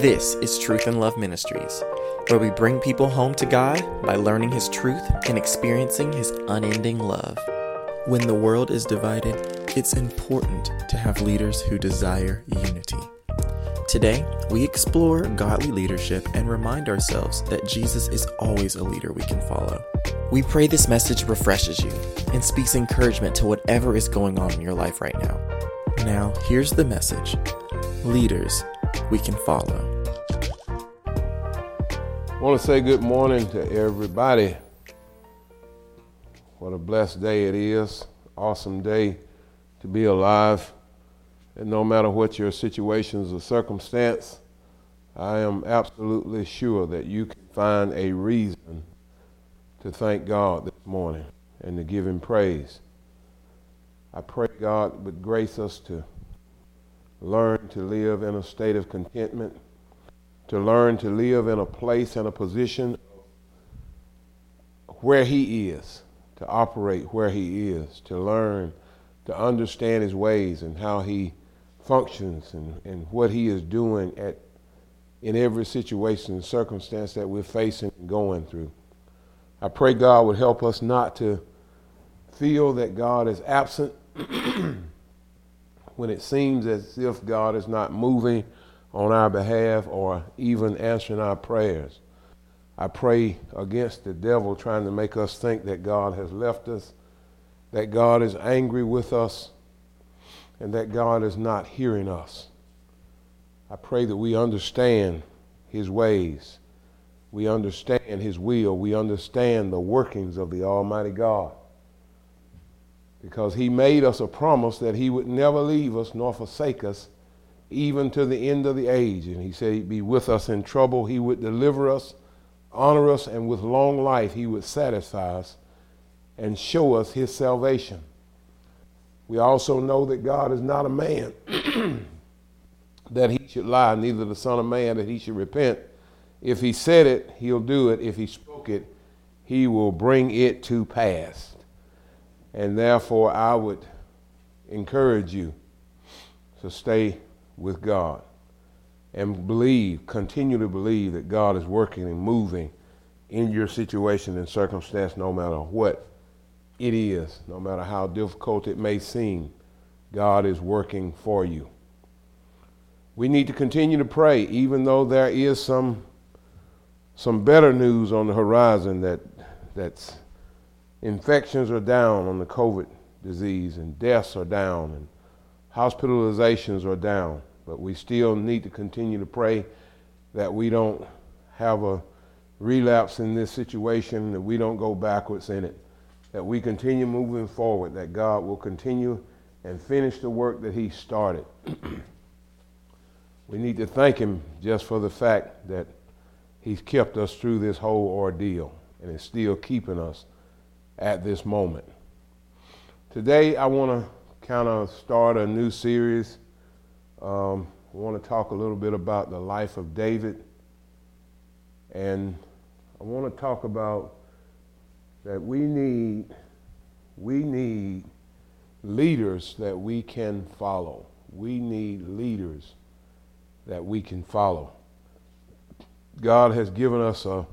This is Truth and Love Ministries, where we bring people home to God by learning His truth and experiencing His unending love. When the world is divided, it's important to have leaders who desire unity. Today, we explore godly leadership and remind ourselves that Jesus is always a leader we can follow. We pray this message refreshes you and speaks encouragement to whatever is going on in your life right now. Now, here's the message Leaders we can follow. I want to say good morning to everybody. What a blessed day it is. Awesome day to be alive. And no matter what your situations or circumstance, I am absolutely sure that you can find a reason to thank God this morning and to give Him praise. I pray God would grace us to learn to live in a state of contentment, to learn to live in a place and a position where He is, to operate where He is, to learn to understand His ways and how He functions and, and what He is doing at, in every situation and circumstance that we're facing and going through. I pray God would help us not to feel that God is absent when it seems as if God is not moving on our behalf or even answering our prayers. I pray against the devil trying to make us think that God has left us, that God is angry with us, and that God is not hearing us. I pray that we understand his ways. We understand his will. We understand the workings of the Almighty God because he made us a promise that he would never leave us nor forsake us even to the end of the age. And he said he'd be with us in trouble. He would deliver us, honor us, and with long life he would satisfy us and show us his salvation. We also know that God is not a man that he should lie, neither the Son of Man that he should repent. If he said it, he'll do it. If he spoke it, he will bring it to pass. And therefore, I would encourage you to stay with God and believe, continue to believe that God is working and moving in your situation and circumstance, no matter what it is, no matter how difficult it may seem. God is working for you. We need to continue to pray, even though there is some some better news on the horizon that that's infections are down on the COVID disease, and deaths are down, and hospitalizations are down. But we still need to continue to pray that we don't have a relapse in this situation, that we don't go backwards in it, that we continue moving forward, that God will continue and finish the work that He started. we need to thank Him just for the fact that He's kept us through this whole ordeal and is still keeping us at this moment. Today, I want to kind of start a new series. Um, I want to talk a little bit about the life of David. And I want to talk about that we need, we need leaders that we can follow. We need leaders that we can follow. God has given us a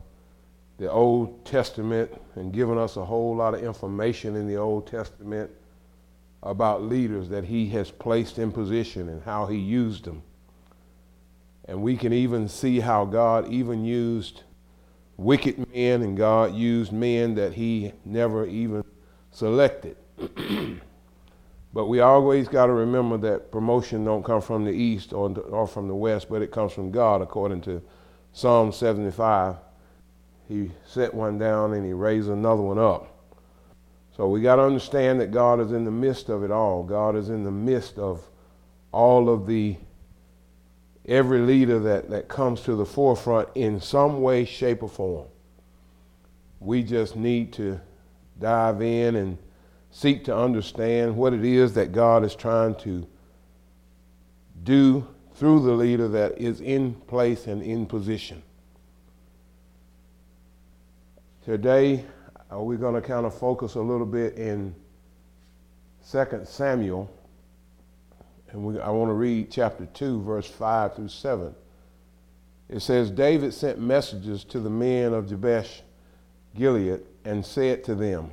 the Old Testament and given us a whole lot of information in the Old Testament about leaders that he has placed in position and how he used them. And we can even see how God even used wicked men and God used men that he never even selected. but we always got to remember that promotion don't come from the east or, or from the west, but it comes from God according to Psalm 75 he set one down and he raised another one up. So we got to understand that God is in the midst of it all. God is in the midst of all of the every leader that, that comes to the forefront in some way, shape, or form. We just need to dive in and seek to understand what it is that God is trying to do through the leader that is in place and in position. Today, uh, we're going to kind of focus a little bit in 2 Samuel. And we, I want to read chapter 2, verse 5 through 7. It says, David sent messengers to the men of Jabesh Gilead and said to them,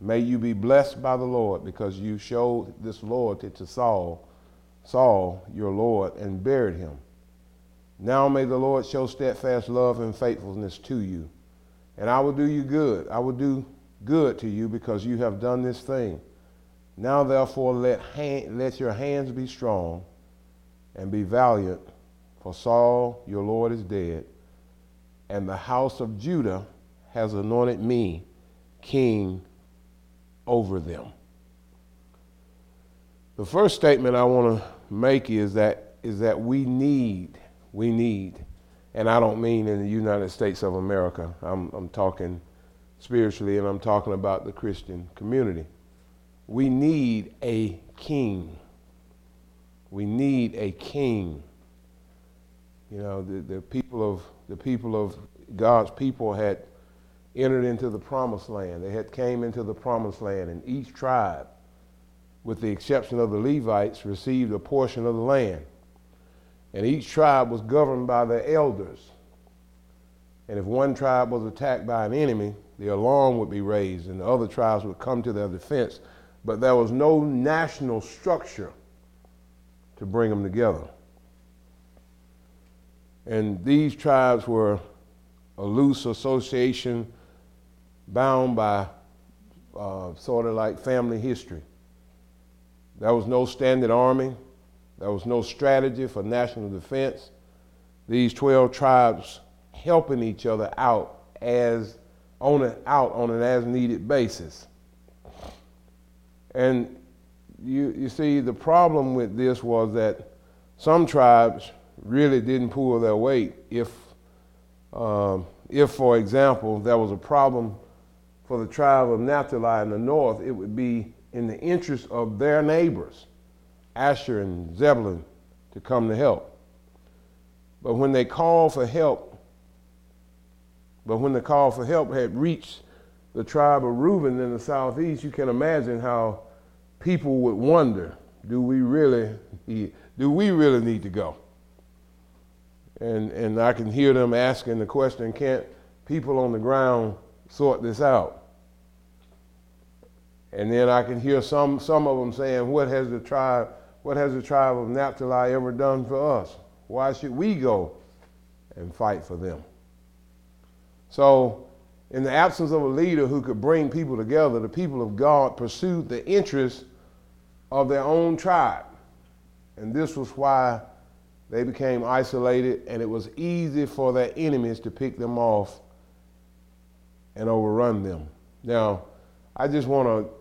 May you be blessed by the Lord because you showed this loyalty to Saul, Saul, your Lord, and buried him. Now may the Lord show steadfast love and faithfulness to you. And I will do you good. I will do good to you because you have done this thing. Now therefore let, hand, let your hands be strong and be valiant, for Saul your Lord is dead, and the house of Judah has anointed me king over them. The first statement I want to make is that is that we need we need, and I don't mean in the United States of America. I'm, I'm talking spiritually, and I'm talking about the Christian community. We need a king. We need a king. You know, the, the people of the people of God's people had entered into the promised land. They had came into the promised land, and each tribe, with the exception of the Levites, received a portion of the land. And each tribe was governed by their elders. And if one tribe was attacked by an enemy, the alarm would be raised, and the other tribes would come to their defense. But there was no national structure to bring them together. And these tribes were a loose association bound by uh, sort of like family history. There was no standard army. There was no strategy for national defense. These 12 tribes helping each other out as on a, out on an as needed basis. And you, you see, the problem with this was that some tribes really didn't pull their weight if, um, if, for example, there was a problem for the tribe of Naphtali in the north, it would be in the interest of their neighbors, Asher and Zebulun, to come to help. But when they called for help, but when the call for help had reached the tribe of Reuben in the southeast, you can imagine how people would wonder, do we really do we really need to go? And and I can hear them asking the question, can't people on the ground sort this out? And then I can hear some, some of them saying, what has the tribe, what has the tribe of Naphtali ever done for us? Why should we go and fight for them? So, in the absence of a leader who could bring people together, the people of God pursued the interests of their own tribe. And this was why they became isolated, and it was easy for their enemies to pick them off and overrun them. Now, I just want to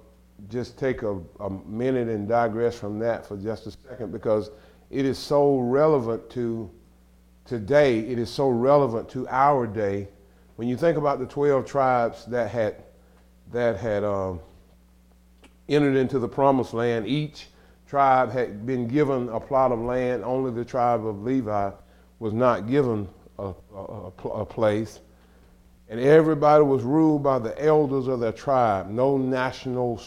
just take a, a minute and digress from that for just a second because it is so relevant to today. It is so relevant to our day. When you think about the 12 tribes that had, that had um, entered into the promised land, each tribe had been given a plot of land. Only the tribe of Levi was not given a, a, a place. And everybody was ruled by the elders of their tribe. No national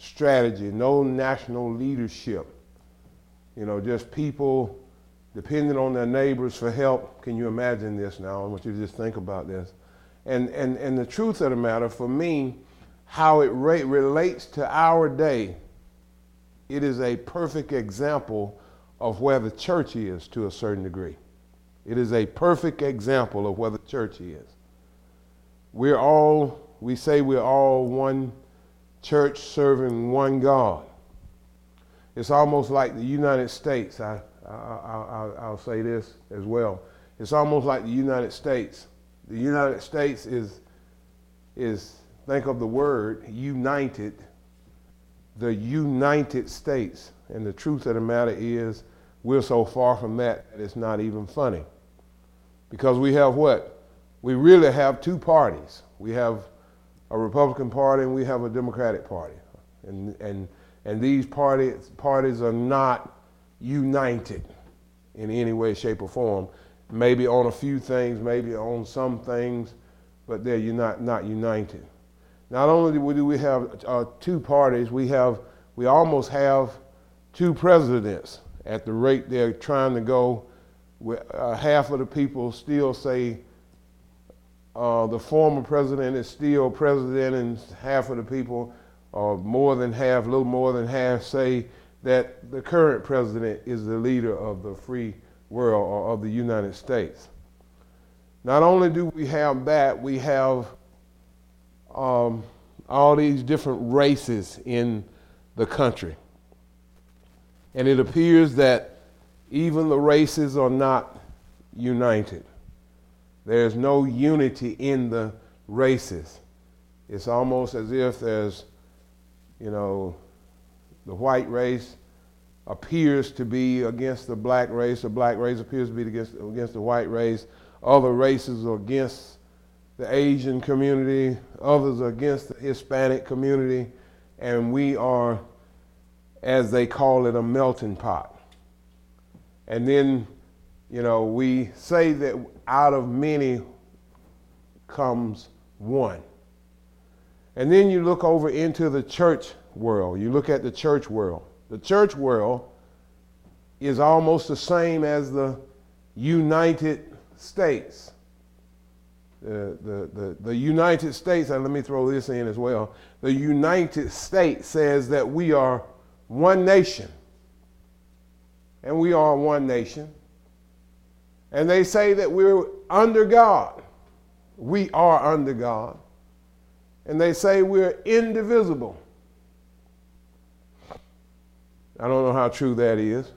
strategy, no national leadership. You know, just people depending on their neighbors for help. Can you imagine this now? I want you to just think about this. And, and, and the truth of the matter, for me, how it re- relates to our day, it is a perfect example of where the church is to a certain degree. It is a perfect example of where the church is. We're all, we say we're all one church serving one God. It's almost like the United States. I, I, will say this as well. It's almost like the United States. The United States is, is think of the word united, the United States. And the truth of the matter is, we're so far from that that it's not even funny. Because we have what? We really have two parties. We have a Republican Party and we have a Democratic Party. And, and, and these parties, parties are not united in any way, shape, or form. Maybe on a few things, maybe on some things, but they're not, not united. Not only do we have uh, two parties, we, have, we almost have two presidents at the rate they're trying to go uh, half of the people still say uh, the former president is still president, and half of the people, or more than half, a little more than half, say that the current president is the leader of the free world or of the United States. Not only do we have that, we have um, all these different races in the country. And it appears that even the races are not united. There's no unity in the races. It's almost as if there's, you know, the white race appears to be against the black race, the black race appears to be against, against the white race, other races are against the Asian community, others are against the Hispanic community, and we are, as they call it, a melting pot. And then, you know, we say that out of many comes one. And then you look over into the church world. You look at the church world. The church world is almost the same as the United States the, the, the, United States, and let me throw this in as well. The United States says that we are one nation. And we are one nation. And they say that we're under God. We are under God. And they say we're indivisible. I don't know how true that is.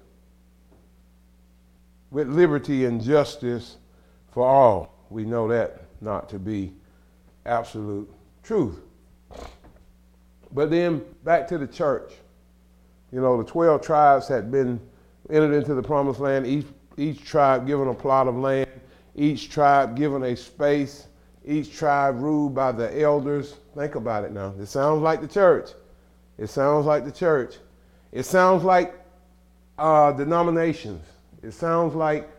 With liberty and justice for all. We know that not to be absolute truth. But then back to the church. You know, the 12 tribes had been entered into the promised land, each, each tribe given a plot of land, each tribe given a space, each tribe ruled by the elders. Think about it now. It sounds like the church. It sounds like the church. It sounds like uh, denominations. It sounds like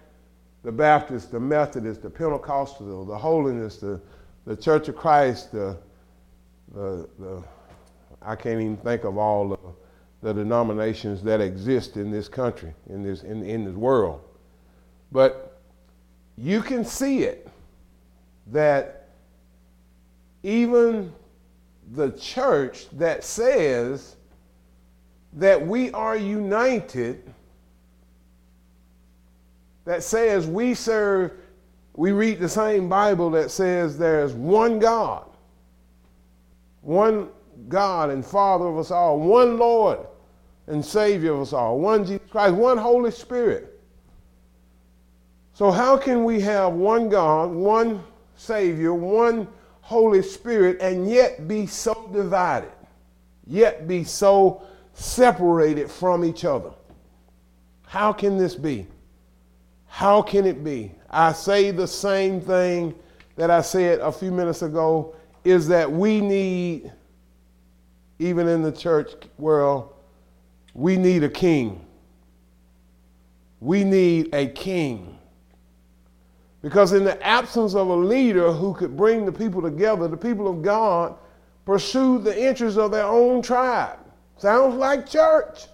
the Baptist, the Methodist, the Pentecostal, the Holiness, the, the Church of Christ, the, the, the I can't even think of all the, the denominations that exist in this country, in this, in, in this world. But you can see it that even the church that says that we are united that says we serve, we read the same Bible that says there's one God, one God and Father of us all, one Lord and Savior of us all, one Jesus Christ, one Holy Spirit. So, how can we have one God, one Savior, one Holy Spirit, and yet be so divided, yet be so separated from each other? How can this be? How can it be? I say the same thing that I said a few minutes ago is that we need, even in the church world, we need a king. We need a king. Because in the absence of a leader who could bring the people together, the people of God pursued the interests of their own tribe. Sounds like church.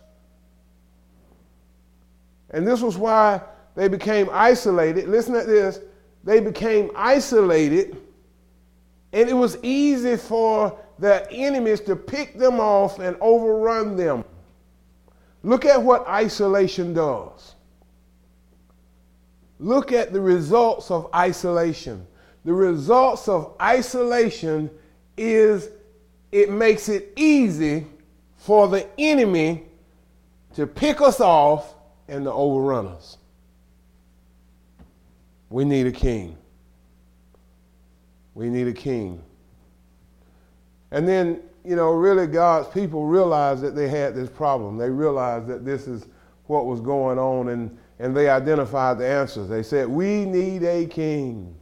And this was why they became isolated. Listen to this. They became isolated, and it was easy for their enemies to pick them off and overrun them. Look at what isolation does. Look at the results of isolation. The results of isolation is it makes it easy for the enemy to pick us off and to overrun us. We need a king. We need a king. And then, you know, really God's people realized that they had this problem. They realized that this is what was going on and, and they identified the answers. They said, We need a king.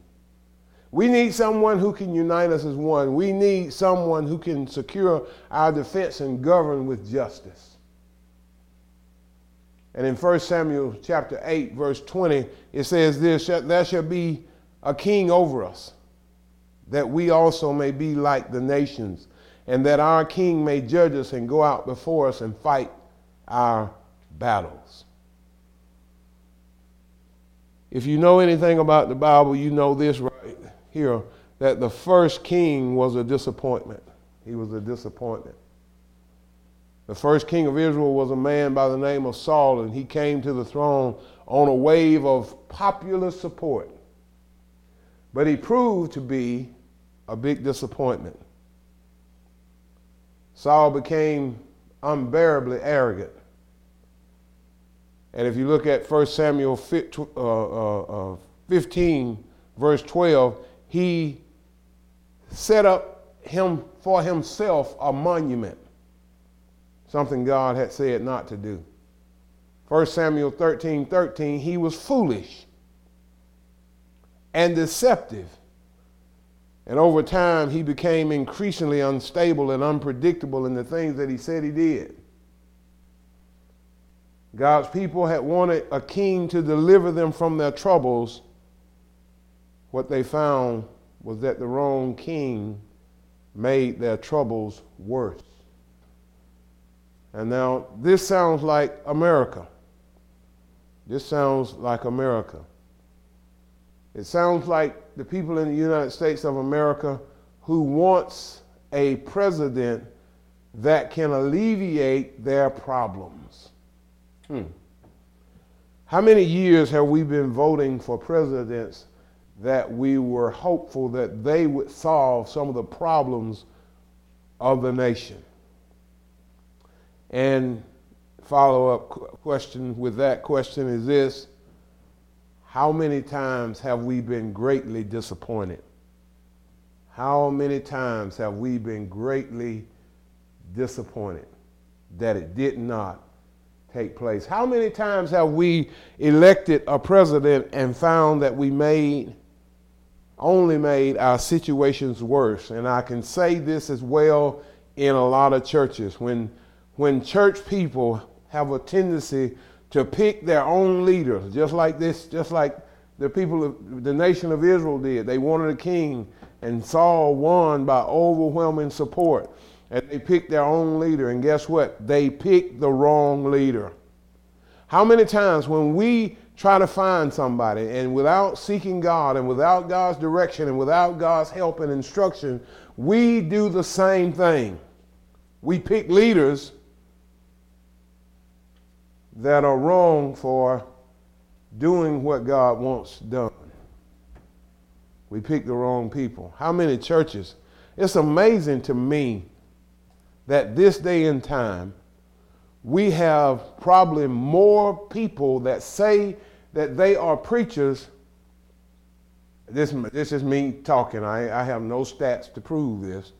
We need someone who can unite us as one. We need someone who can secure our defense and govern with justice. And in 1 Samuel chapter 8, verse 20, it says this There shall be a king over us, that we also may be like the nations, and that our king may judge us and go out before us and fight our battles. If you know anything about the Bible, you know this right here that the first king was a disappointment. He was a disappointment. The first king of Israel was a man by the name of Saul, and he came to the throne on a wave of popular support. But he proved to be a big disappointment. Saul became unbearably arrogant. And if you look at 1 Samuel uh, uh, uh, 15, verse 12, he set up him for himself a monument, something God had said not to do. 1 Samuel 13, 13, he was foolish and deceptive. And over time, he became increasingly unstable and unpredictable in the things that he said he did. God's people had wanted a king to deliver them from their troubles. What they found was that the wrong king made their troubles worse. And now, this sounds like America. This sounds like America. It sounds like the people in the United States of America who wants a president that can alleviate their problems. Hmm. How many years have we been voting for presidents that we were hopeful that they would solve some of the problems of the nation? And follow up question with that question is this How many times have we been greatly disappointed? How many times have we been greatly disappointed that it did not take place. How many times have we elected a president and found that we made only made our situations worse? And I can say this as well in a lot of churches. When when church people have a tendency to pick their own leaders, just like this, just like the people of the nation of Israel did. They wanted a king, and Saul won by overwhelming support and they picked their own leader. And guess what? They picked the wrong leader. How many times when we try to find somebody and without seeking God and without God's direction and without God's help and instruction, we do the same thing. We pick leaders that are wrong for doing what God wants done. We pick the wrong people. How many churches? It's amazing to me that this day and time, we have probably more people that say that they are preachers. This, this is me talking. I, I have no stats to prove this.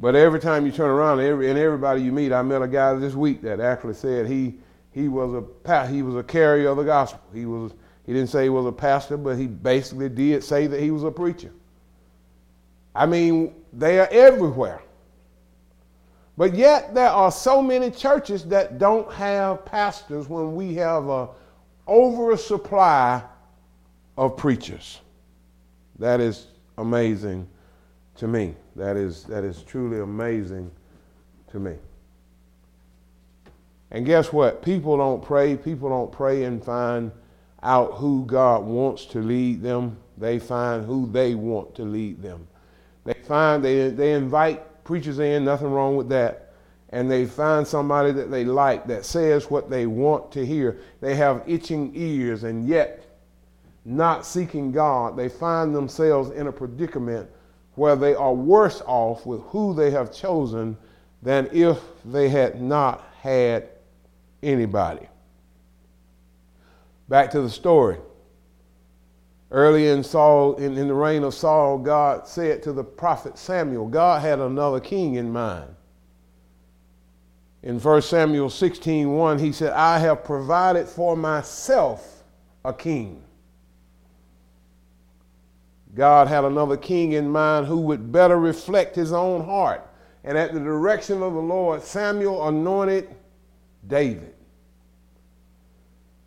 But every time you turn around, every, and everybody you meet, I met a guy this week that actually said he, he, was a, he was a carrier of the gospel. He, was, he didn't say he was a pastor, but he basically did say that he was a preacher. I mean, they are everywhere. But yet there are so many churches that don't have pastors when we have a over supply of preachers. That is amazing to me. That is that is truly amazing to me. And guess what? People don't pray. People don't pray and find out who God wants to lead them. They find who they want to lead them. They find they, they invite preachers in, nothing wrong with that. And they find somebody that they like that says what they want to hear. They have itching ears, and yet, not seeking God, they find themselves in a predicament where they are worse off with who they have chosen than if they had not had anybody. Back to the story. Early in Saul, in, in the reign of Saul, God said to the prophet Samuel, God had another king in mind. In 1 Samuel 16, 1, he said, I have provided for myself a king. God had another king in mind who would better reflect his own heart. And at the direction of the Lord, Samuel anointed David.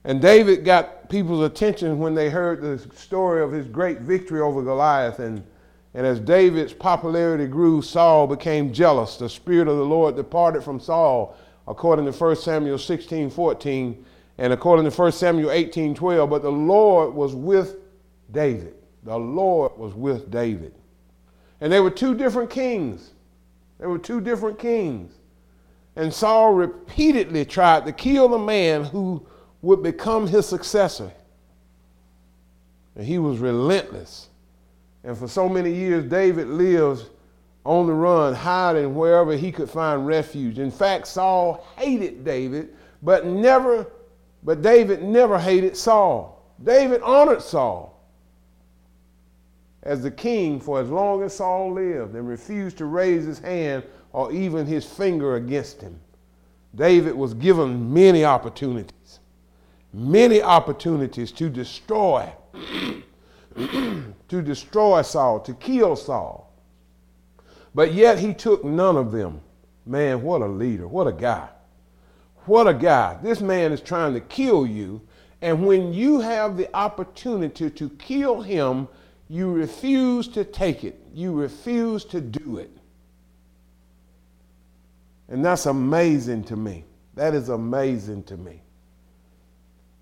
And David got people's attention when they heard the story of his great victory over Goliath. And, and as David's popularity grew, Saul became jealous. The Spirit of the Lord departed from Saul, according to 1 Samuel 16 14. And according to 1 Samuel 18 12, but the Lord was with David. The Lord was with David. And they were two different kings. They were two different kings. And Saul repeatedly tried to kill the man who would become his successor. And he was relentless. And for so many years, David lives on the run, hiding wherever he could find refuge. In fact, Saul hated David, but never, but David never hated Saul. David honored Saul as the king for as long as Saul lived and refused to raise his hand or even his finger against him. David was given many opportunities, many opportunities to destroy, to destroy Saul, to kill Saul. But yet he took none of them. Man, what a leader, what a guy. What a guy. This man is trying to kill you, and when you have the opportunity to kill him, you refuse to take it. You refuse to do it. And that's amazing to me. That is amazing to me.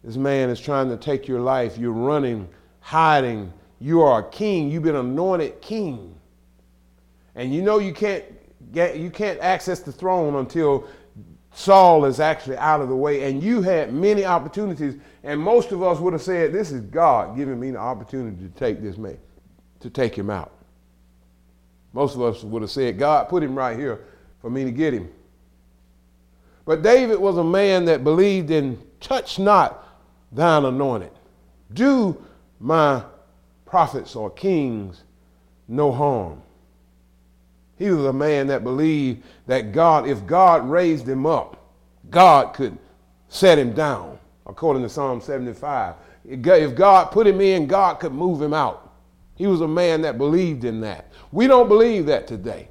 This man is trying to take your life. You're running, hiding. You are a king. You've been anointed king. And you know you can't get you can't access the throne until Saul is actually out of the way. And you had many opportunities. And most of us would have said, This is God giving me the opportunity to take this man, to take him out. Most of us would have said, God put him right here for me to get him. But David was a man that believed in touch not thine anointed. Do my prophets or kings no harm. He was a man that believed that God, if God raised him up, God could set him down, according to Psalm 75. If God put him in, God could move him out. He was a man that believed in that. We don't believe that today.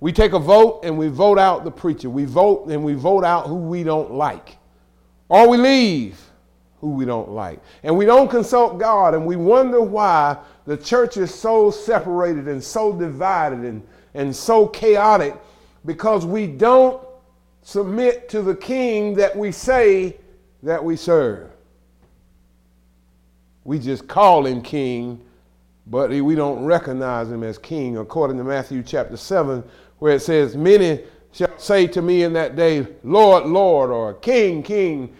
We take a vote and we vote out the preacher. We vote and we vote out who we don't like. Or we leave who we don't like. And we don't consult God and we wonder why the church is so separated and so divided and, and so chaotic because we don't submit to the king that we say that we serve. We just call him king, but we don't recognize him as king. According to Matthew chapter 7, where it says, Many shall say to me in that day, Lord, Lord, or King, King,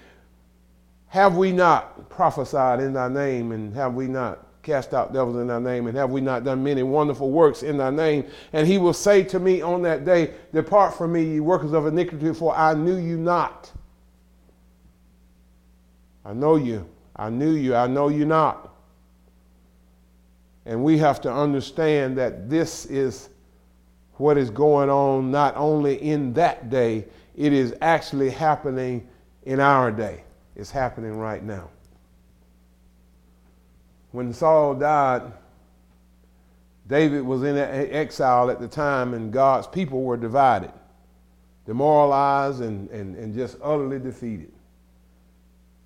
have we not prophesied in thy name, and have we not cast out devils in thy name, and have we not done many wonderful works in thy name? And he will say to me on that day, Depart from me, ye workers of iniquity, for I knew you not. I know you. I knew you. I know you not. And we have to understand that this is what is going on not only in that day, it is actually happening in our day. It's happening right now. When Saul died, David was in exile at the time, and God's people were divided, demoralized, and, and, and just utterly defeated.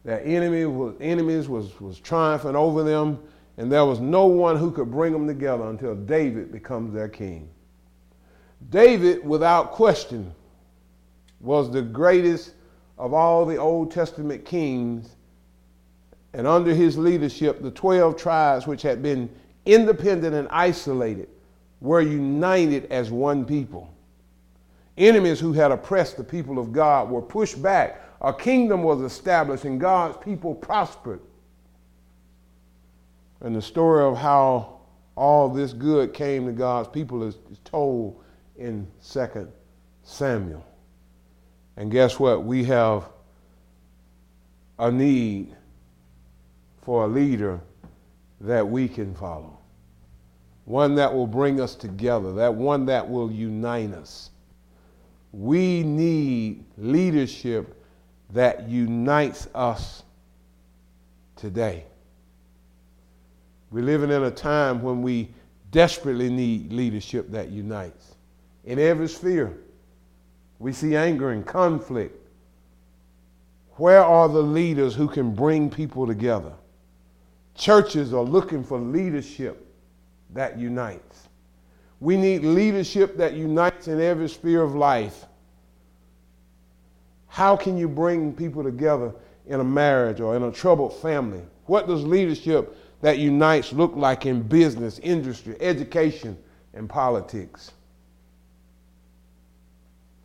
Their enemy was, enemies was, was triumphant over them, and there was no one who could bring them together until David becomes their king. David, without question, was the greatest of all the Old Testament kings. And under his leadership, the 12 tribes, which had been independent and isolated, were united as one people. Enemies who had oppressed the people of God were pushed back. A kingdom was established, and God's people prospered. And the story of how all this good came to God's people is, is told in 2 Samuel. And guess what? We have a need for a leader that we can follow. One that will bring us together, that one that will unite us. We need leadership that unites us today. We're living in a time when we desperately need leadership that unites in every sphere. We see anger and conflict. Where are the leaders who can bring people together? Churches are looking for leadership that unites. We need leadership that unites in every sphere of life. How can you bring people together in a marriage or in a troubled family? What does leadership that unites look like in business, industry, education, and politics?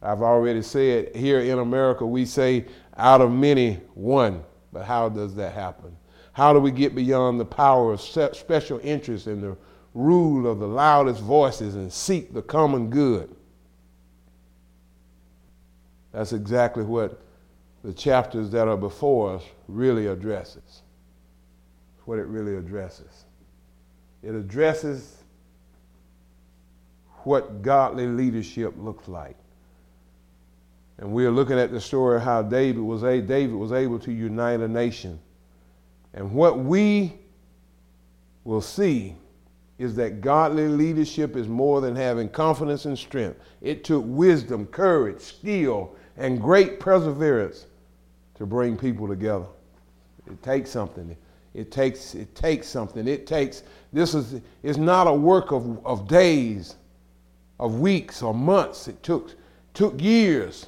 I've already said here in America, we say out of many, one. But how does that happen? How do we get beyond the power of special interests and the rule of the loudest voices and seek the common good? That's exactly what the chapters that are before us really addresses. what it really addresses. It addresses what godly leadership looks like. And we are looking at the story of how David was, a, David was able to unite a nation. And what we will see is that godly leadership is more than having confidence and strength. It took wisdom, courage, skill, and great perseverance to bring people together. It takes something. It takes, it takes something. It takes, this is, it's not a work of, of days, of weeks, or months. It took, took years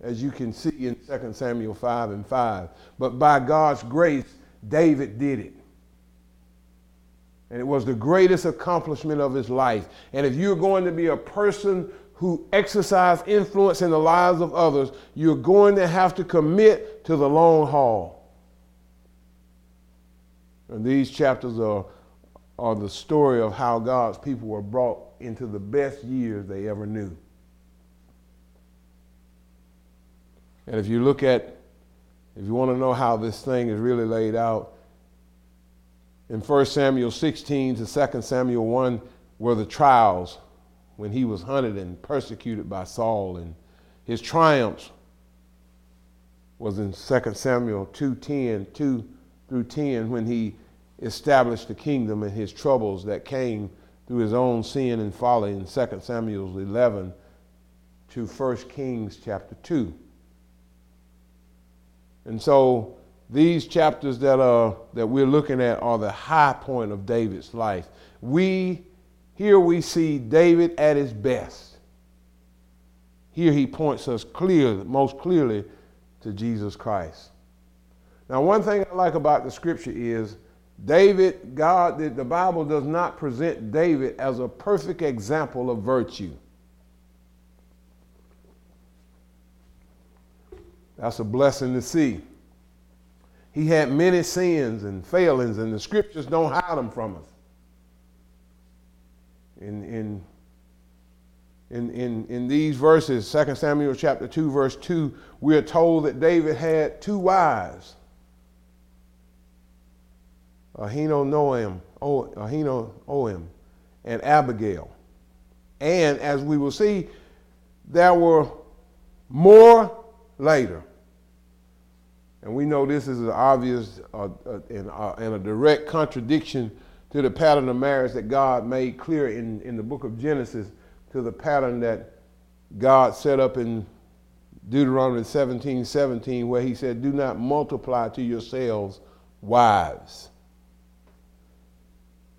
as you can see in 2 Samuel 5 and 5. But by God's grace, David did it. And it was the greatest accomplishment of his life. And if you're going to be a person who exercise influence in the lives of others, you're going to have to commit to the long haul. And these chapters are, are the story of how God's people were brought into the best years they ever knew. And if you look at, if you want to know how this thing is really laid out, in 1 Samuel 16 to 2 Samuel 1 were the trials when he was hunted and persecuted by Saul. And his triumphs was in 2 Samuel 2.10, 2 through 10, when he established the kingdom and his troubles that came through his own sin and folly in 2 Samuel 11 to 1 Kings chapter 2. And so these chapters that, are, that we're looking at are the high point of David's life. We, here we see David at his best. Here he points us clear, most clearly to Jesus Christ. Now, one thing I like about the scripture is David, God, the Bible does not present David as a perfect example of virtue. That's a blessing to see. He had many sins and failings, and the scriptures don't hide them from us. In, in, in, in, in these verses, 2 Samuel chapter 2, verse 2, we are told that David had two wives. Ahino Noam, Ahino Oim, and Abigail. And as we will see, there were more later. And we know this is an obvious uh, uh, and, uh, and, a direct contradiction to the pattern of marriage that God made clear in, in the book of Genesis, to the pattern that God set up in Deuteronomy 17 17, where he said, Do not multiply to yourselves wives.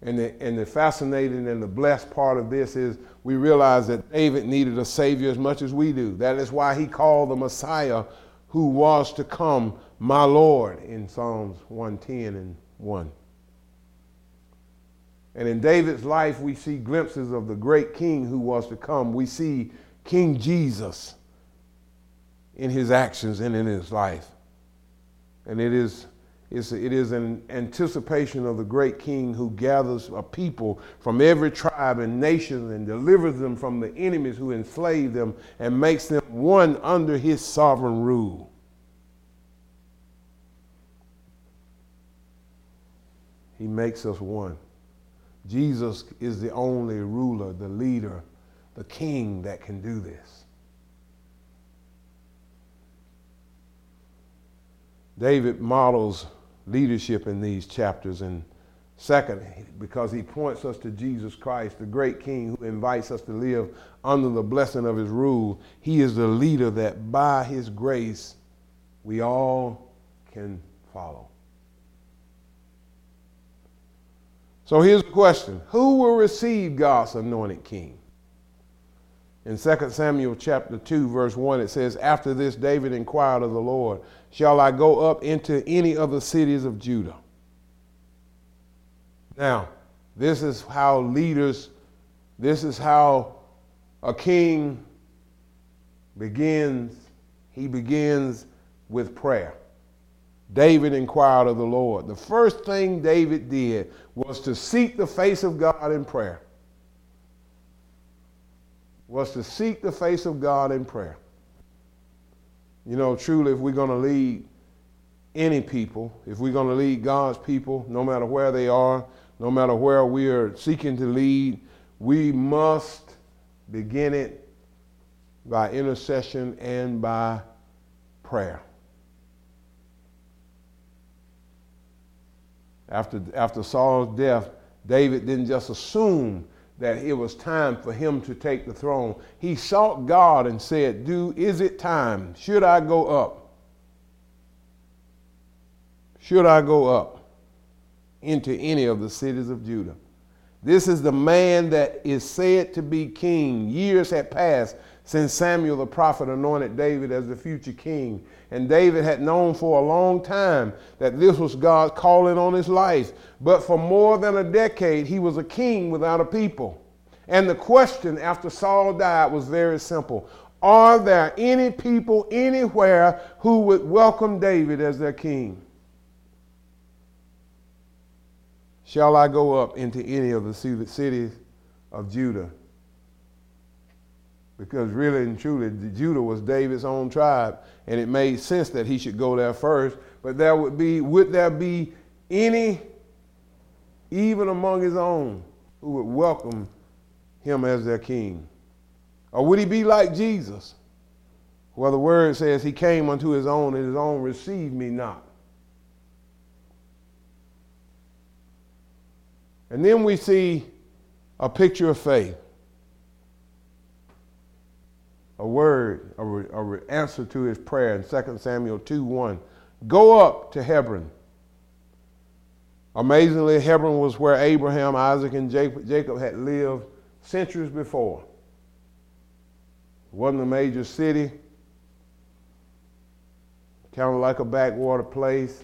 And the, and the fascinating and the blessed part of this is we realize that David needed a Savior as much as we do. That is why he called the Messiah who was to come my Lord in Psalms 110 and 1. And in David's life, we see glimpses of the great king who was to come. We see King Jesus in his actions and in his life. And it is, it's, it is an anticipation of the great king who gathers a people from every tribe and nation and delivers them from the enemies who enslave them and makes them one under his sovereign rule. He makes us one. Jesus is the only ruler, the leader, the king that can do this. David models leadership in these chapters. And second, because he points us to Jesus Christ, the great king who invites us to live under the blessing of his rule. He is the leader that by his grace we all can follow. So here's the question Who will receive God's anointed king? In 2 Samuel chapter 2, verse 1, it says, After this, David inquired of the Lord, Shall I go up into any of the cities of Judah? Now, this is how leaders, this is how a king begins. He begins with prayer. David inquired of the Lord. The first thing David did was to seek the face of God in prayer. Was to seek the face of God in prayer. You know, truly, if we're going to lead any people, if we're going to lead God's people, no matter where they are, no matter where we are seeking to lead, we must begin it by intercession and by prayer. After, after Saul's death, David didn't just assume that it was time for him to take the throne. He sought God and said, Do is it time? Should I go up? Should I go up into any of the cities of Judah? This is the man that is said to be king. Years had passed since Samuel the prophet anointed David as the future king. And David had known for a long time that this was God's calling on his life. But for more than a decade, he was a king without a people. And the question after Saul died was very simple Are there any people anywhere who would welcome David as their king? Shall I go up into any of the cities of Judah? Because really and truly Judah was David's own tribe, and it made sense that he should go there first. But there would be, would there be any, even among his own, who would welcome him as their king? Or would he be like Jesus? Well, the word says he came unto his own, and his own received me not. And then we see a picture of faith a word, a, re, a re answer to his prayer in 2 Samuel 2 1. Go up to Hebron. Amazingly, Hebron was where Abraham, Isaac, and Jacob had lived centuries before. It wasn't a major city, kind of like a backwater place.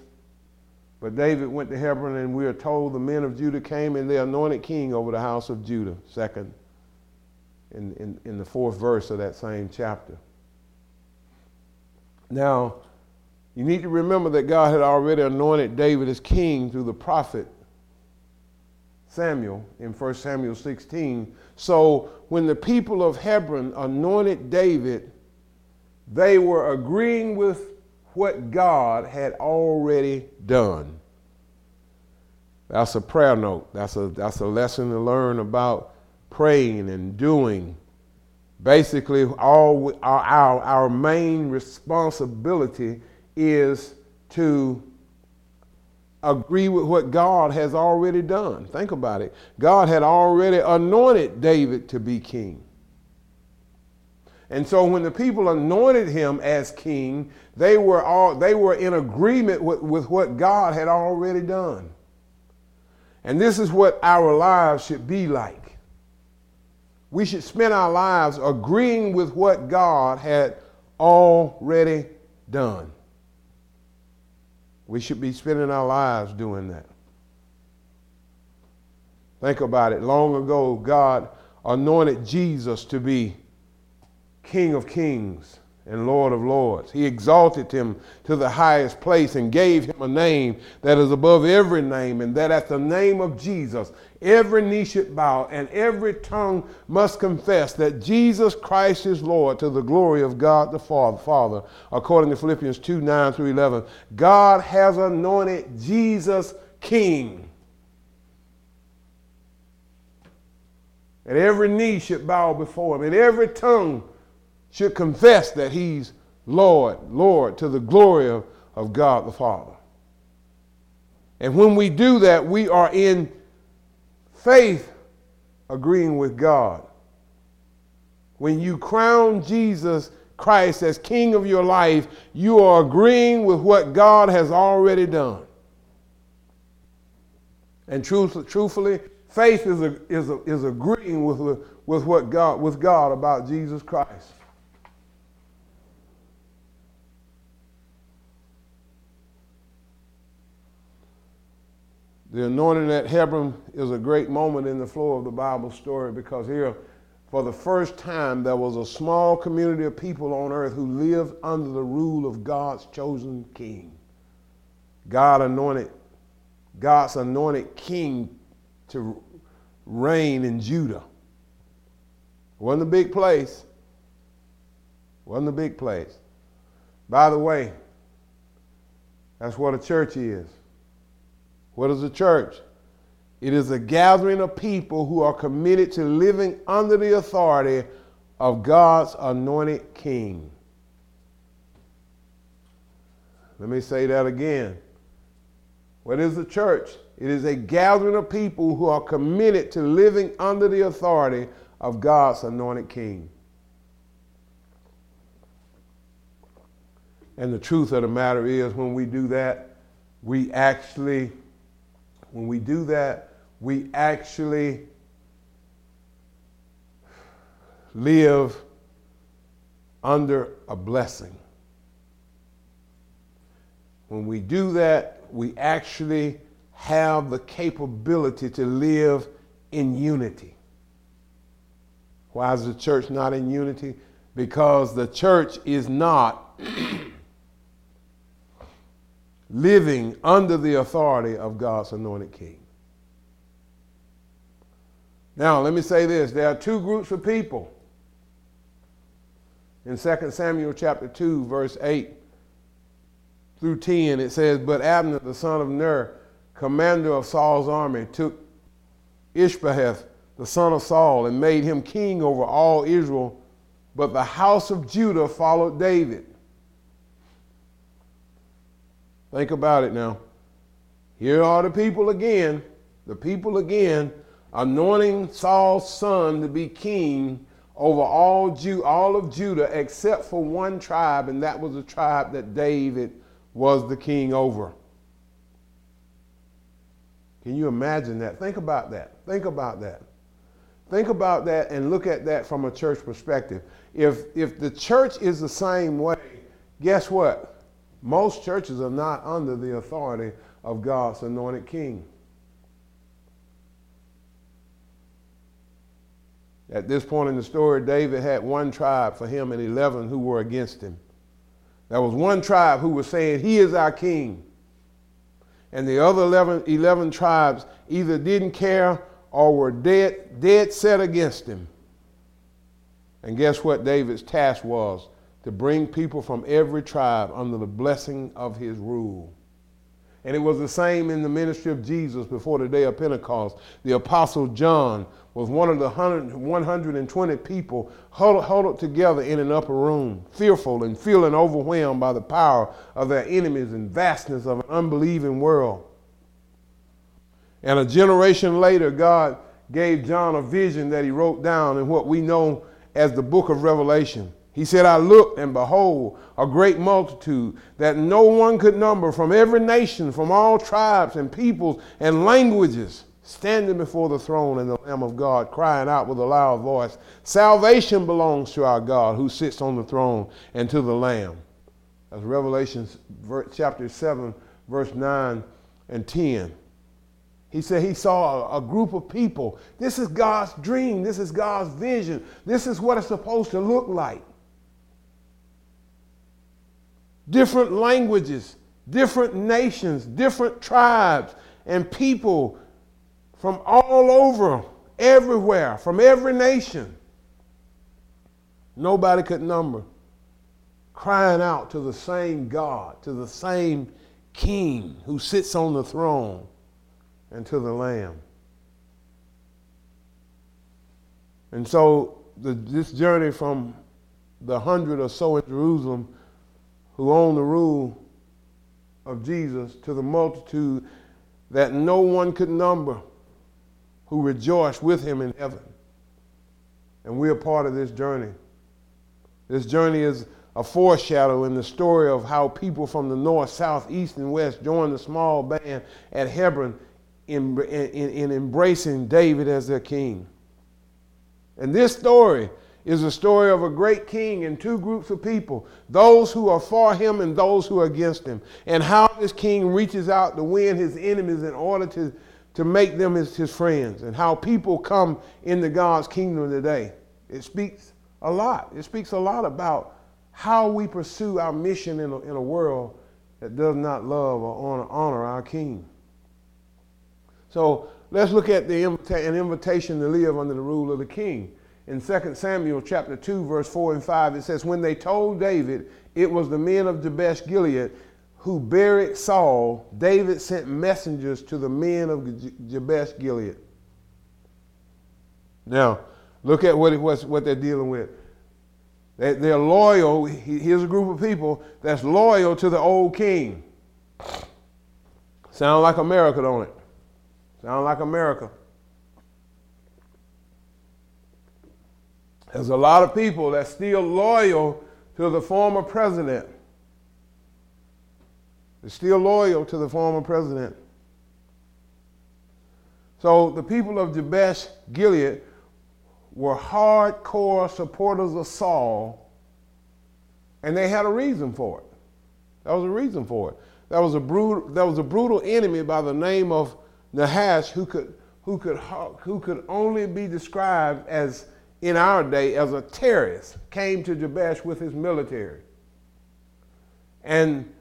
But David went to Hebron, and we are told the men of Judah came and they anointed king over the house of Judah. Second in, in, in the fourth verse of that same chapter. Now, you need to remember that God had already anointed David as king through the prophet Samuel in 1 Samuel 16. So when the people of Hebron anointed David, they were agreeing with what God had already done. That's a prayer note. That's a, that's a lesson to learn about praying and doing. Basically, all our, our, our main responsibility is to agree with what God has already done. Think about it. God had already anointed David to be king. And so when the people anointed him as king, they were all they were in agreement with, with what God had already done. And this is what our lives should be like we should spend our lives agreeing with what God had already done. We should be spending our lives doing that. Think about it. Long ago, God anointed Jesus to be King of Kings and Lord of Lords. He exalted him to the highest place and gave him a name that is above every name, and that at the name of Jesus, every knee should bow and every tongue must confess that Jesus Christ is Lord to the glory of God the Father, Father, according to Philippians 2 9 through 11. God has anointed Jesus King. And every knee should bow before him, and every tongue should confess that he's Lord, Lord, to the glory of, of God the Father. And when we do that, we are in faith agreeing with God. When you crown Jesus Christ as King of your life, you are agreeing with what God has already done. And truth, truthfully, faith is, a, is, a, is agreeing with, with what God with God about Jesus Christ. The anointing at Hebron is a great moment in the flow of the Bible story because here, for the first time, there was a small community of people on earth who lived under the rule of God's chosen king. God anointed, God's anointed king to reign in Judah. Wasn't a big place. Wasn't a big place. By the way, that's what a church is. What is a church? It is a gathering of people who are committed to living under the authority of God's anointed king. Let me say that again. What is the church? It is a gathering of people who are committed to living under the authority of God's anointed king. And the truth of the matter is, when we do that, we actually when we do that, we actually live under a blessing. When we do that, we actually have the capability to live in unity. Why is the church not in unity? Because the church is not living under the authority of God's anointed king. Now, let me say this there are two groups of people. In 2 Samuel chapter 2, verse 8 through 10, it says, But Abner, the son of Ner, commander of Saul's army, took Ishbosheth, the son of Saul, and made him king over all Israel. But the house of Judah followed David. Think about it now. Here are the people again, the people again, anointing Saul's son to be king over all, Jew, all of Judah except for one tribe, and that was the tribe that David was the king over. Can you imagine that? Think about that. Think about that. Think about that and look at that from a church perspective. If, if the church is the same way, guess what? Most churches are not under the authority of God's anointed king. At this point in the story, David had one tribe for him and 11 who were against him. There was one tribe who was saying, He is our king. And the other 11, 11 tribes either didn't care or were dead, dead set against him. And guess what David's task was? To bring people from every tribe under the blessing of his rule. And it was the same in the ministry of Jesus before the day of Pentecost. The Apostle John was one of the 120 people huddled, together in an upper room, fearful and feeling overwhelmed by the power of their enemies and vastness of an unbelieving world. And a generation later, God gave John a vision that he wrote down in what we know as the book of Revelation. He said, I looked, and behold, a great multitude that no one could number from every nation, from all tribes and peoples and languages, standing before the throne and the Lamb of God, crying out with a loud voice Salvation belongs to our God who sits on the throne and to the Lamb. That's Revelation chapter 7, verse 9 and 10. He said he saw a, group of people. This is God's dream. This is God's vision. This is what it's supposed to look like different languages, different nations, different tribes, and people from all over, everywhere, from every nation. Nobody could number, crying out to the same God, to the same King who sits on the throne, and to the Lamb. And so the, this journey from the hundred or so in Jerusalem who own the rule of Jesus to the multitude that no one could number who rejoice with him in heaven. And we're part of this journey. This journey is a foreshadow in the story of how people from the north, south, east, and west joined the small band at Hebron in, in, in embracing David as their king. And this story is a story of a great king and two groups of people those who are for him and those who are against him. And how this king reaches out to win his enemies in order to, to make them his, his friends. And how people come into God's kingdom today. It speaks a lot. It speaks a lot about how we pursue our mission in a, in a world that does not love or honor, honor our king. So let's look at the invita- an invitation to live under the rule of the king. In 2 Samuel chapter 2, verse 4 and 5, it says, When they told David it was the men of Jabesh Gilead who buried Saul, David sent messengers to the men of Jabesh Gilead. Now, look at what, it was, what they're dealing with. They, they're loyal. Here's a group of people that's loyal to the old king. Sound like America, don't it? Sound like America. There's a lot of people that's still loyal to the former president. They're still loyal to the former president. So the people of Jabesh Gilead were hardcore supporters of Saul, and they had a reason for it. That was a reason for it. That was a brutal, that was a brutal enemy by the name of Nahash who could, who could, who could only be described as, in our day, as a terrorist, came to Jabesh with his military. And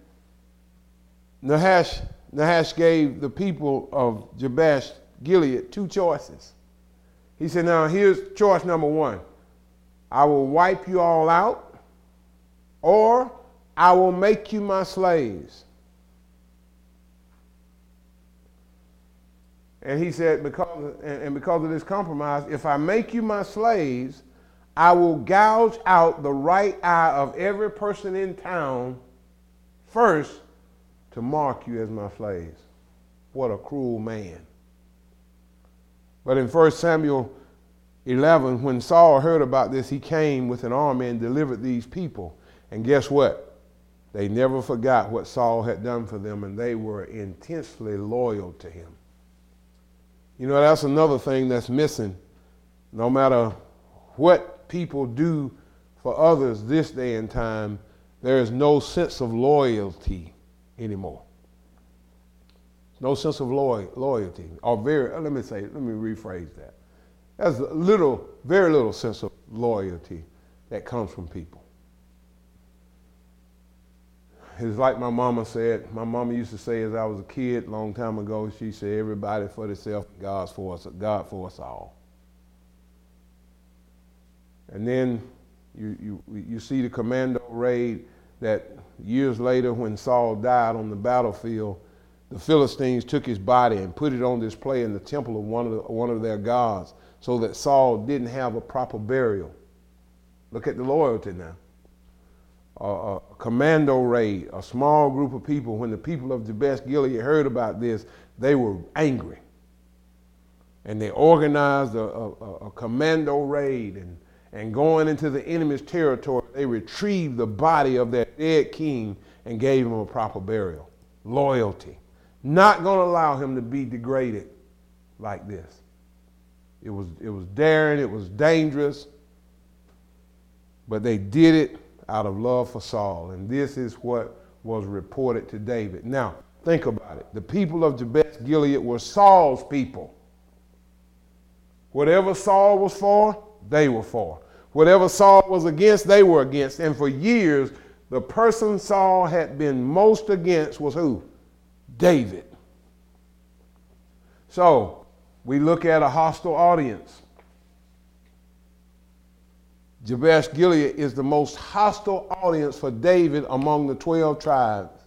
Nahash, Nahash gave the people of Jabesh Gilead two choices. He said, Now here's choice number one I will wipe you all out, or I will make you my slaves. And he said, because, and because of this compromise, if I make you my slaves, I will gouge out the right eye of every person in town first to mark you as my slaves. What a cruel man. But in 1 Samuel 11, when Saul heard about this, he came with an army and delivered these people. And guess what? They never forgot what Saul had done for them, and they were intensely loyal to him. You know, that's another thing that's missing. No matter what people do for others this day and time, there is no sense of loyalty anymore. No sense of loyalty, or very, let me say, let me rephrase that. There's little, very little sense of loyalty that comes from people. It's like my mama said, my mama used to say as I was a kid, long time ago, she said, everybody for themselves, God's for us, God for us all. And then you, you, you see the commando raid that years later when Saul died on the battlefield, the Philistines took his body and put it on display in the temple of one of, the, one of their gods so that Saul didn't have a proper burial. Look at the loyalty now a, a, commando raid, a small group of people, when the people of Jabesh Gilead heard about this, they were angry. And they organized a, a, a commando raid and, and going into the enemy's territory, they retrieved the body of their dead king and gave him a proper burial. Loyalty. Not going to allow him to be degraded like this. It was, it was daring, it was dangerous, but they did it out of love for Saul. And this is what was reported to David. Now, think about it. The people of Jabesh Gilead were Saul's people. Whatever Saul was for, they were for. Whatever Saul was against, they were against. And for years, the person Saul had been most against was who? David. So, we look at a hostile audience. Jabesh Gilead is the most hostile audience for David among the 12 tribes.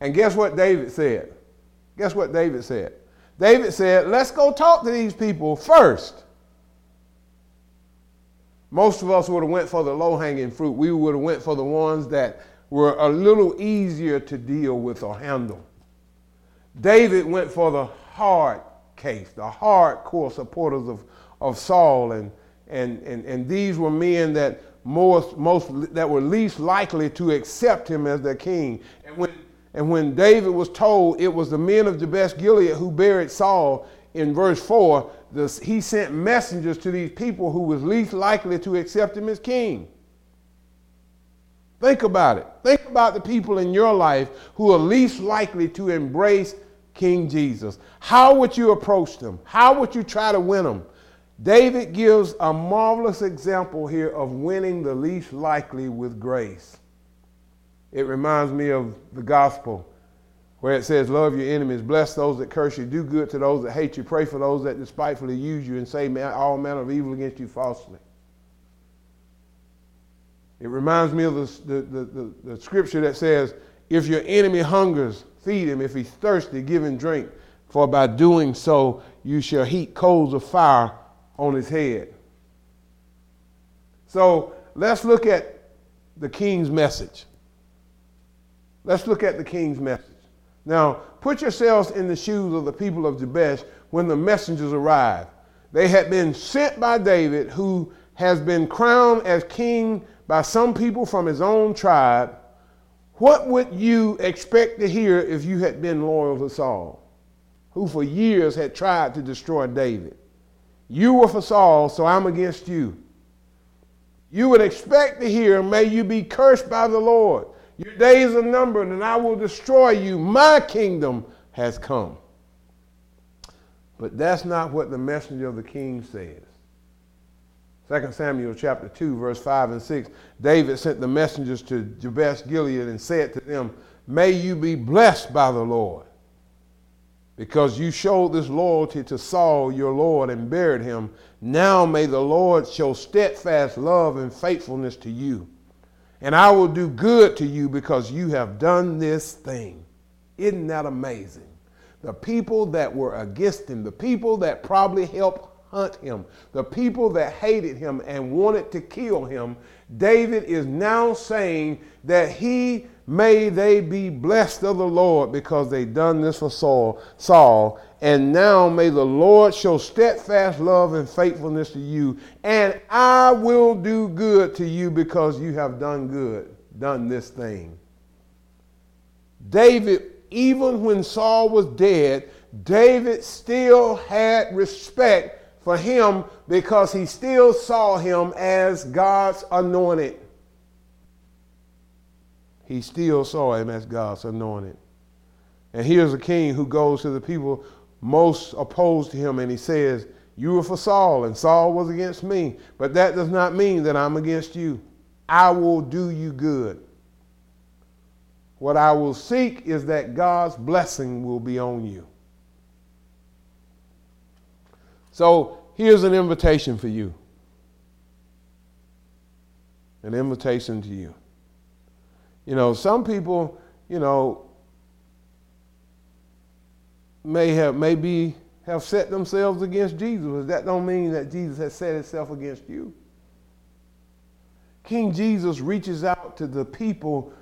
And guess what David said? Guess what David said? David said, let's go talk to these people first. Most of us would have went for the low-hanging fruit. We would have went for the ones that were a little easier to deal with or handle. David went for the hard case, the hardcore supporters of, of Saul and and, and, and these were men that most, most that were least likely to accept him as their king. And when, And when David was told it was the men of Jabesh Gilead who buried Saul, in verse 4, the, he sent messengers to these people who was least likely to accept him as king. Think about it. Think about the people in your life who are least likely to embrace King Jesus. How would you approach them? How would you try to win them? David gives a marvelous example here of winning the least likely with grace. It reminds me of the gospel where it says, Love your enemies, bless those that curse you, do good to those that hate you, pray for those that despitefully use you, and say all manner of evil against you falsely. It reminds me of the, the, the, the, scripture that says, If your enemy hungers, feed him. If he's thirsty, give him drink. For by doing so, you shall heat coals of fire on his head. So let's look at the king's message. Let's look at the king's message. Now, put yourselves in the shoes of the people of Jabesh when the messengers arrived. They had been sent by David, who has been crowned as king by some people from his own tribe. What would you expect to hear if you had been loyal to Saul, who for years had tried to destroy David? You were for Saul, so I'm against you. You would expect to hear, May you be cursed by the Lord. Your days are numbered, and I will destroy you. My kingdom has come. But that's not what the messenger of the king says. 2 Samuel chapter 2, verse 5 and 6. David sent the messengers to Jabesh Gilead and said to them, May you be blessed by the Lord, because you showed this loyalty to Saul your Lord and buried him. Now may the Lord show steadfast love and faithfulness to you and I will do good to you because you have done this thing. Isn't that amazing? The people that were against him, the people that probably helped hunt him, the people that hated him and wanted to kill him, David is now saying that he may they be blessed of the Lord because they done this for Saul, Saul and now may the Lord show steadfast love and faithfulness to you, and I will do good to you because you have done good, done this thing. David, even when Saul was dead, David still had respect for him because he still saw him as God's anointed. He still saw him as God's anointed. And here's a king who goes to the people most opposed to him, and he says, You were for Saul, and Saul was against me. But that does not mean that I'm against you. I will do you good. What I will seek is that God's blessing will be on you. So here's an invitation for you. An invitation to you. You know, some people, you know, may have maybe have set themselves against Jesus, but that don't mean that Jesus has set himself against you. King Jesus reaches out to the people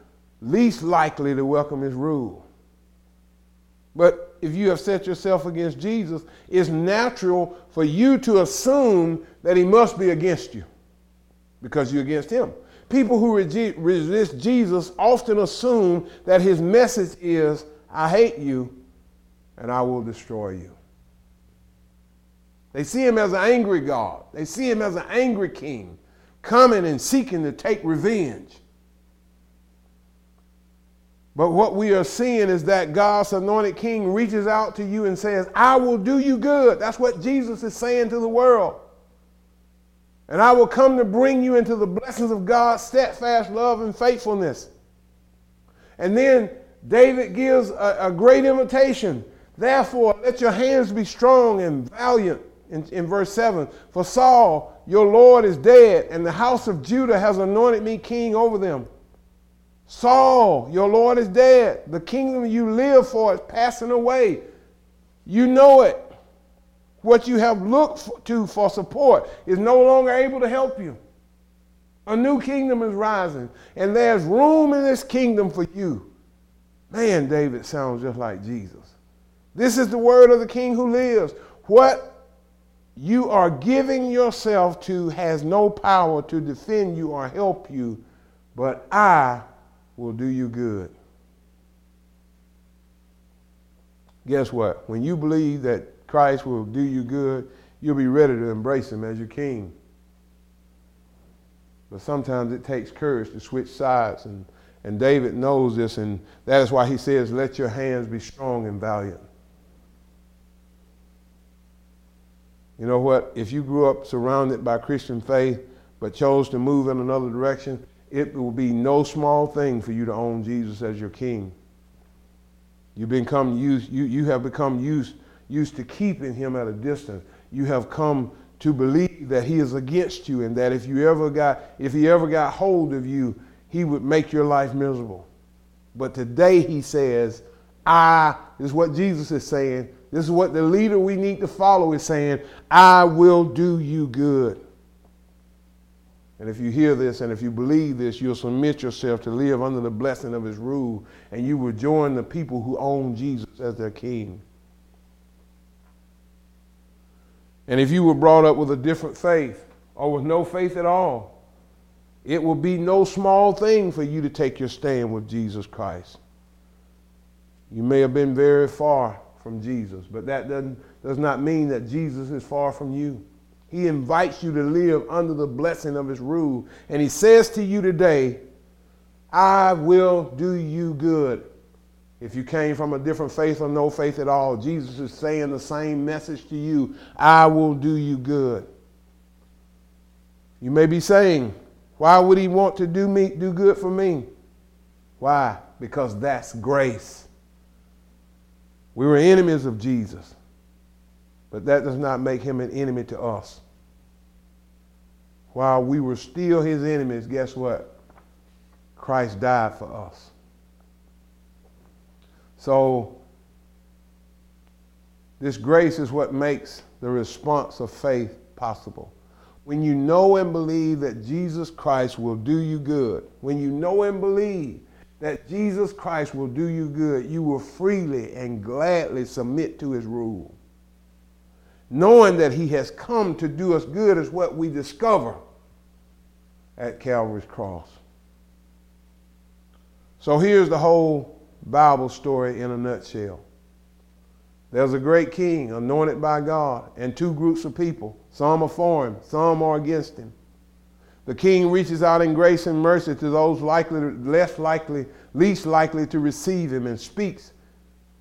least likely to welcome his rule. But if you have set yourself against Jesus, it's natural for you to assume that he must be against you because you're against him. People who resist Jesus often assume that his message is, I hate you and I will destroy you. They see him as an angry God. They see him as an angry king, coming and seeking to take revenge. But what we are seeing is that God's anointed king reaches out to you and says, I will do you good. That's what Jesus is saying to the world. And I will come to bring you into the blessings of God's steadfast love and faithfulness. And then David gives a, a great invitation Therefore, let your hands be strong and valiant. In, in, verse 7 For Saul, your Lord, is dead, and the house of Judah has anointed me king over them. Saul, your Lord, is dead. The kingdom you live for is passing away. You know it. What you have looked to for support is no longer able to help you. A new kingdom is rising, and there's room in this kingdom for you. Man, David sounds just like Jesus. This is the word of the king who lives. What you are giving yourself to has no power to defend you or help you, but I will do you good. guess what? When you believe that Christ will do you good, you'll be ready to embrace him as your king. But sometimes it takes courage to switch sides, and, and David knows this, and that is why he says, Let your hands be strong and valiant. You know what? If you grew up surrounded by Christian faith but chose to move in another direction, it will be no small thing for you to own Jesus as your king. You've become used, you, you have become used, used to keeping him at a distance. You have come to believe that he is against you and that if you ever got if he ever got hold of you, he would make your life miserable. But today he says, I, this is what Jesus is saying. This is what the leader we need to follow is saying, I will do you good. And if you hear this and if you believe this, you'll submit yourself to live under the blessing of his rule and you will join the people who own Jesus as their king. And if you were brought up with a different faith or with no faith at all, it will be no small thing for you to take your stand with Jesus Christ. You may have been very far from Jesus, but that does not mean that Jesus is far from you. He invites you to live under the blessing of his rule. And he says to you today, I will do you good. If you came from a different faith or no faith at all, Jesus is saying the same message to you I will do you good. You may be saying, Why would he want to do me do good for me? Why? Because that's grace. We were enemies of Jesus, but that does not make him an enemy to us while we were still his enemies, guess what? Christ died for us. So, this grace is what makes the response of faith possible. When you know and believe that Jesus Christ will do you good, when you know and believe that Jesus Christ will do you good, you will freely and gladly submit to his rule. Knowing that he has come to do us good is what we discover at Calvary's cross. So here's the whole Bible story in a nutshell. There's a great king anointed by God and two groups of people. Some are for him, some are against him. The king reaches out in grace and mercy to those likely, less likely, least likely to receive him and speaks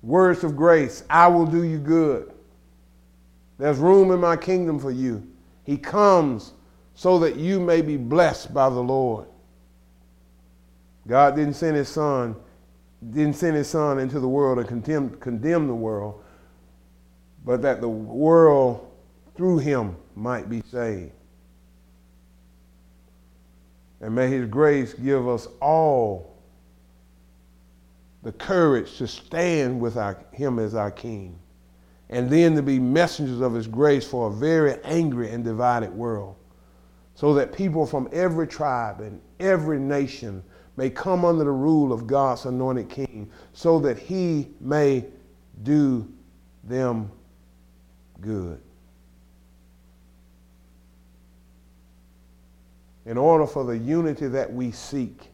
words of grace. I will do you good. There's room in my kingdom for you. He comes so that you may be blessed by the Lord. God didn't send his son, didn't send his son into the world to condemn, condemn the world, but that the world through him might be saved. And may his grace give us all the courage to stand with our, him as our king, and then to be messengers of his grace for a very angry and divided world so that people from every tribe and every nation may come under the rule of God's anointed king, so that he may do them good. In order for the unity that we seek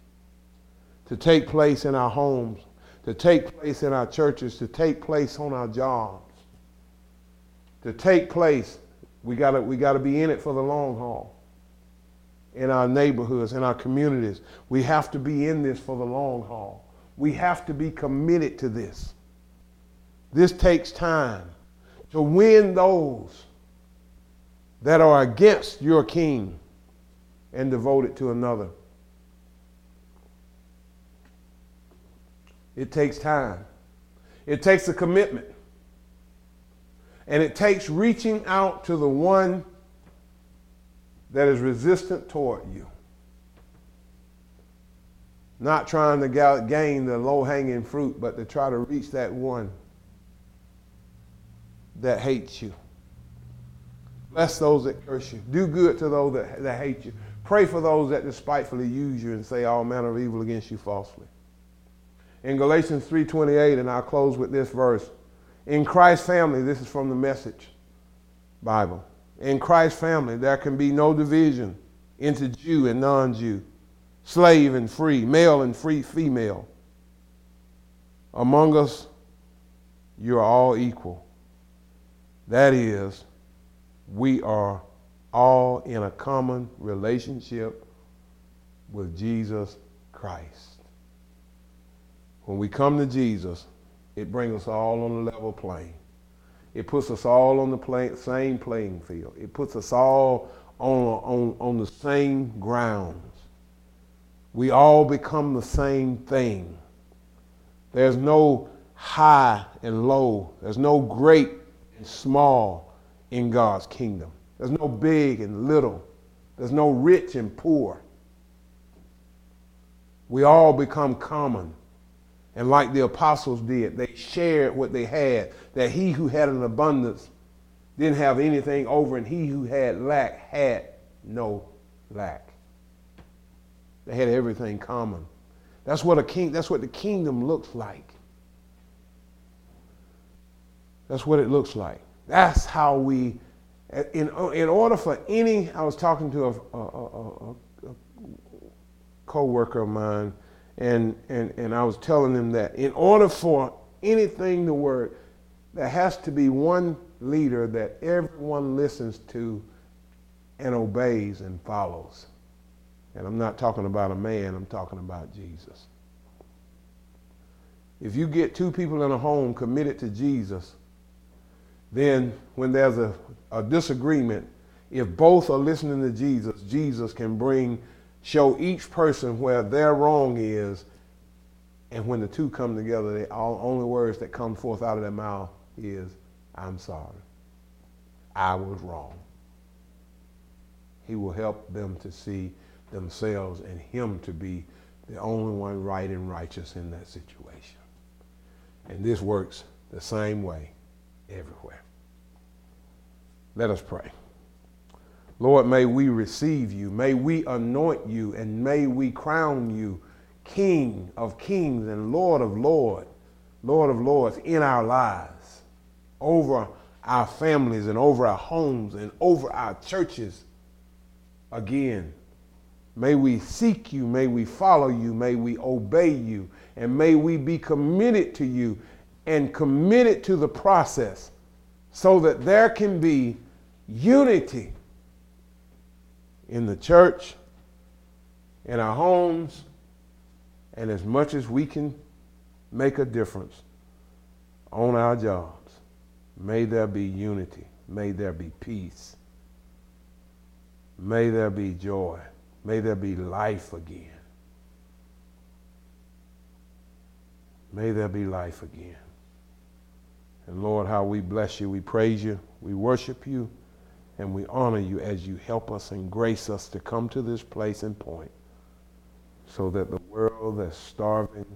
to take place in our homes, to take place in our churches, to take place on our jobs, to take place, we gotta, we gotta be in it for the long haul in our neighborhoods, in our communities. We have to be in this for the long haul. We have to be committed to this. This takes time to win those that are against your king and devote it to another. It takes time. It takes a commitment. And it takes reaching out to the one that is resistant toward you. Not trying to gain the low hanging fruit, but to try to reach that one that hates you. Bless those that curse you. Do good to those that, that hate you. Pray for those that despitefully use you and say all manner of evil against you falsely. In Galatians 3:28, and I'll close with this verse. In Christ's family, this is from the message Bible in Christ's family, there can be no division into Jew and non Jew, slave and free, male and free female. Among us, you're all equal. That is, we are all in a common relationship with Jesus Christ. When we come to Jesus, it brings us all on a level plane. It puts us all on the play, same playing field. It puts us all on, on, on the same grounds. We all become the same thing. There's no high and low. There's no great and small in God's kingdom. There's no big and little. There's no rich and poor. We all become common. And like the apostles did, they shared what they had. That he who had an abundance didn't have anything over, and he who had lack had no lack. They had everything common. That's what a king, that's what the kingdom looks like. That's what it looks like. That's how we, in, in order for any, I was talking to a, a, a, a co-worker of mine, and, and, and I was telling them that in order for anything to work, there has to be one leader that everyone listens to and obeys and follows. And I'm not talking about a man, I'm talking about Jesus. If you get two people in a home committed to Jesus, then when there's a, a disagreement, if both are listening to Jesus, Jesus can bring, show each person where their wrong is. And when the two come together, the only words that come forth out of their mouth is, I'm sorry. I was wrong. He will help them to see themselves and him to be the only one right and righteous in that situation. And this works the same way everywhere. Let us pray. Lord, may we receive you. May we anoint you and may we crown you King of kings and Lord of lords, Lord of lords in our lives, over our families and over our homes and over our churches again. May we seek you, may we follow you, may we obey you, and may we be committed to you and committed to the process so that there can be unity in the church, in our homes, and as much as we can make a difference on our jobs, may there be unity, may there be peace. May there be joy. May there be life again. May there be life again. And Lord, how we bless you, we praise you, we worship you, and we honor you as you help us and grace us to come to this place and point so that the world that's starving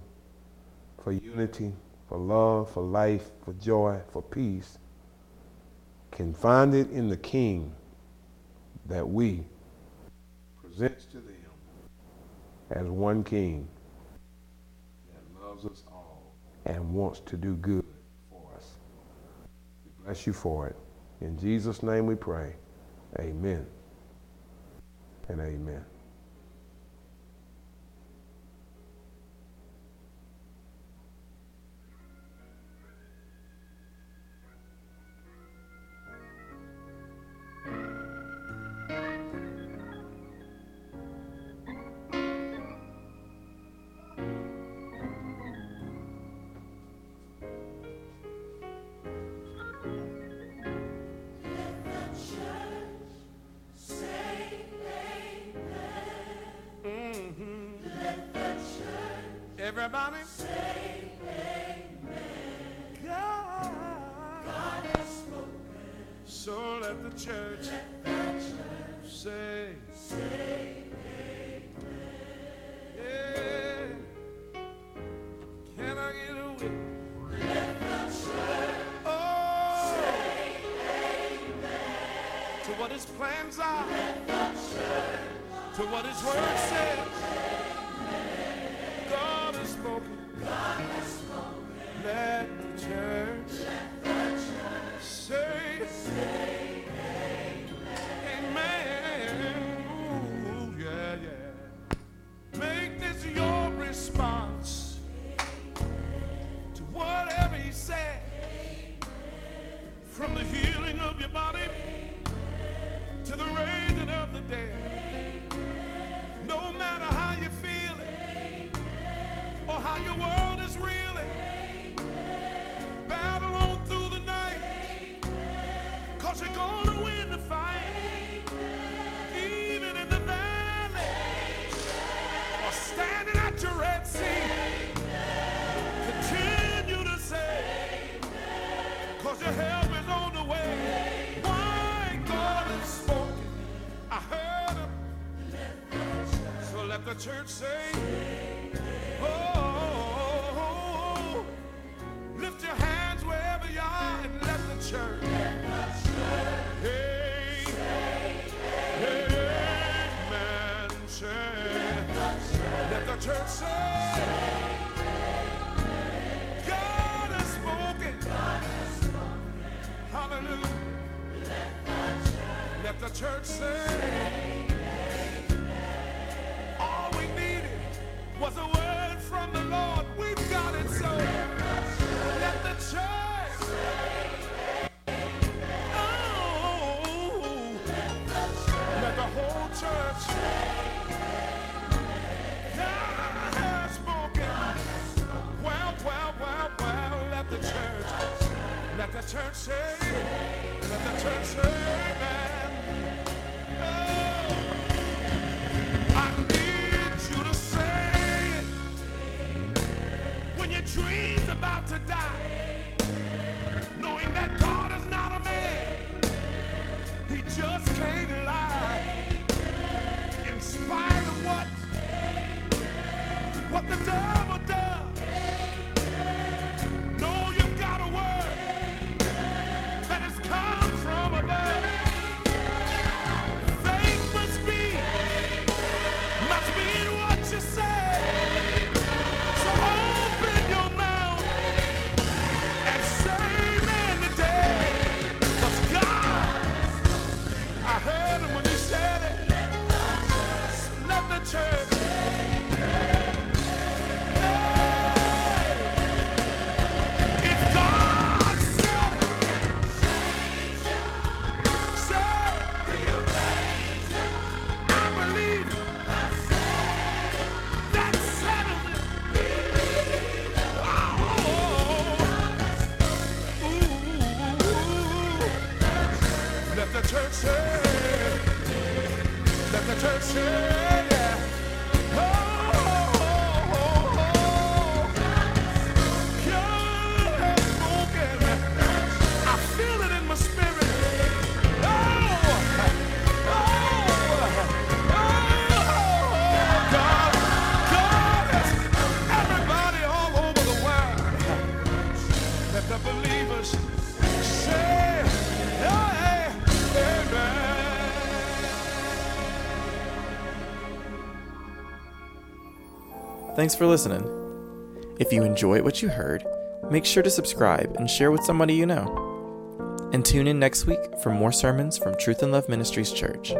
for unity, for love, for life, for joy, for peace, can find it in the King that we present to them as one king that loves us all and wants to do good for us. We bless you for it. In Jesus' name we pray. Amen and amen. He just can't lie. In spite of what, what the devil does. Thanks for listening. If you enjoyed what you heard, make sure to subscribe and share with somebody you know. And tune in next week for more sermons from Truth and Love Ministries Church.